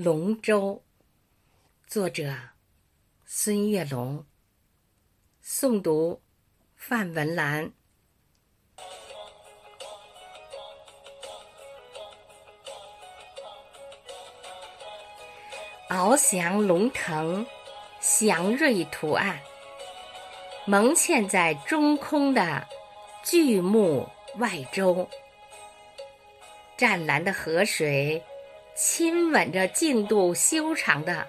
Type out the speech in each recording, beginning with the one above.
龙舟，作者孙月龙。诵读范文兰。翱翔龙腾，祥瑞图案，蒙嵌在中空的巨木外周。湛蓝的河水。亲吻着净度修长的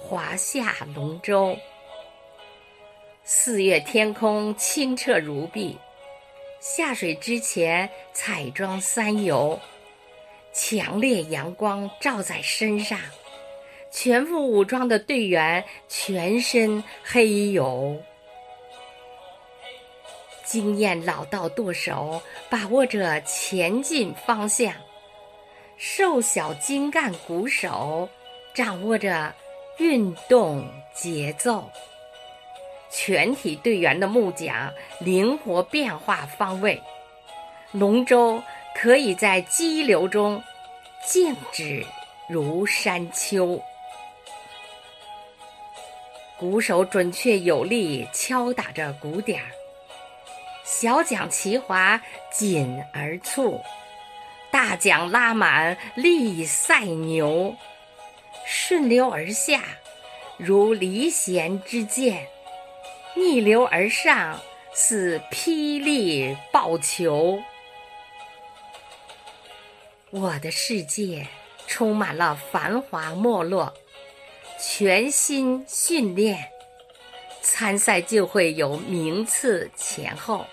华夏龙舟，四月天空清澈如碧，下水之前彩妆三游，强烈阳光照在身上，全副武装的队员全身黑油，经验老道舵手把握着前进方向。瘦小精干鼓手掌握着运动节奏，全体队员的木桨灵活变化方位，龙舟可以在激流中静止如山丘。鼓手准确有力敲打着鼓点儿，小桨齐划紧而促。大奖拉满，力赛牛，顺流而下，如离弦之箭；逆流而上，似霹雳爆球。我的世界充满了繁华没落，全心训练，参赛就会有名次前后。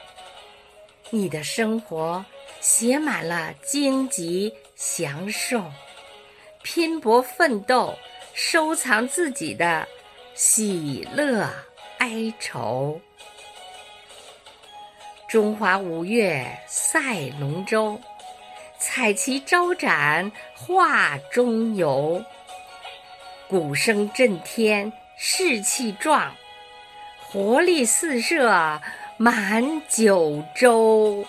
你的生活。写满了荆棘享受，拼搏奋斗，收藏自己的喜乐哀愁。中华五岳赛龙舟，彩旗招展画中游。鼓声震天，士气壮，活力四射满九州。